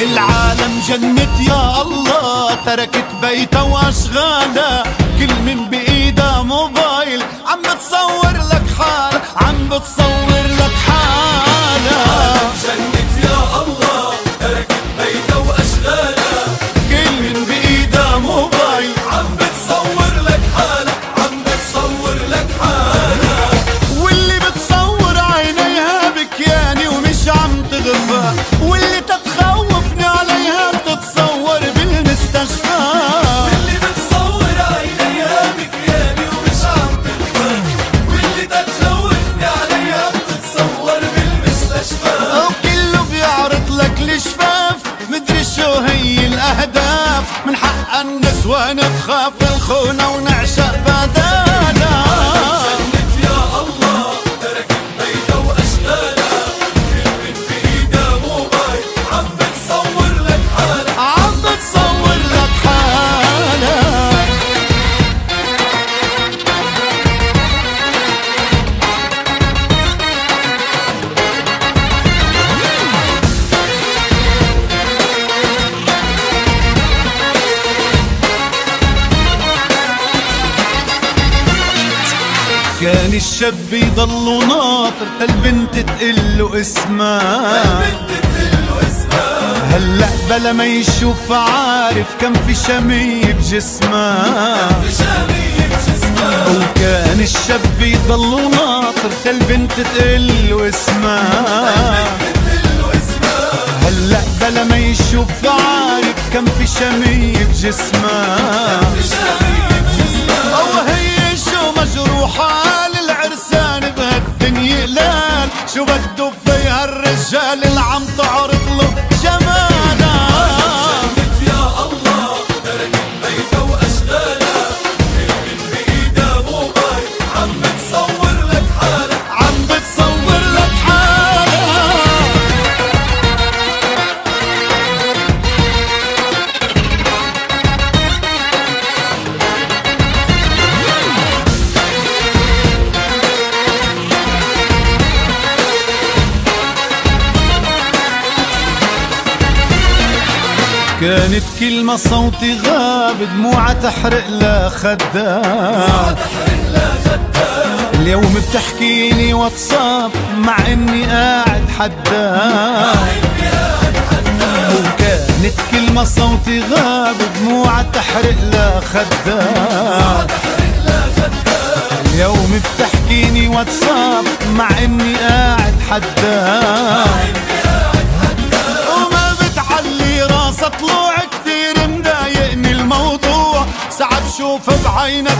العالم جنت يا الله تركت بيتها واشغالها كل من بايدها موبايل. عم بتصور الاهداف من حق النسوان تخاف الخونة ونعشق بدانا كان الشاب يضل ناطر تالبنت تقله اسمها؟ هلا بلا ما يشوف عارف كم في شمي بجسمها وكان الشاب يضل ناطر تقله اسمها؟ تقله اسمها؟ هلا بلا ما يشوف عارف كم في شمي بجسمها بده فيها الرجال اللي عم تعرض له جمالها كانت كلمة صوتي غاب دموعها تحرق لا خدها اليوم بتحكيني واتساب مع إني قاعد حدها وكانت كلمة صوتي غاب دموعها تحرق لا خدها اليوم بتحكيني واتساب مع إني قاعد حدها طلوع كتير مضايقني الموضوع. ساعة بشوف بعينها